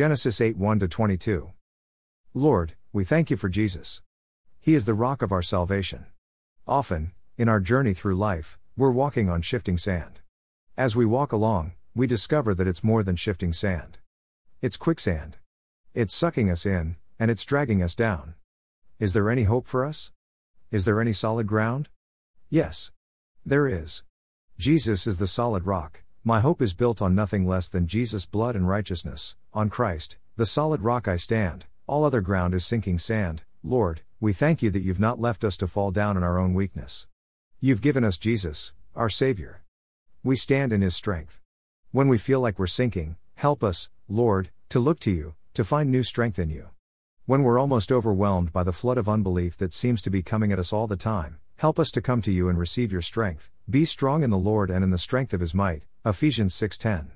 Genesis 8 1 22. Lord, we thank you for Jesus. He is the rock of our salvation. Often, in our journey through life, we're walking on shifting sand. As we walk along, we discover that it's more than shifting sand. It's quicksand. It's sucking us in, and it's dragging us down. Is there any hope for us? Is there any solid ground? Yes. There is. Jesus is the solid rock. My hope is built on nothing less than Jesus' blood and righteousness, on Christ, the solid rock I stand, all other ground is sinking sand. Lord, we thank you that you've not left us to fall down in our own weakness. You've given us Jesus, our Savior. We stand in His strength. When we feel like we're sinking, help us, Lord, to look to you, to find new strength in you. When we're almost overwhelmed by the flood of unbelief that seems to be coming at us all the time, help us to come to you and receive your strength. Be strong in the Lord and in the strength of his might. Ephesians 6:10.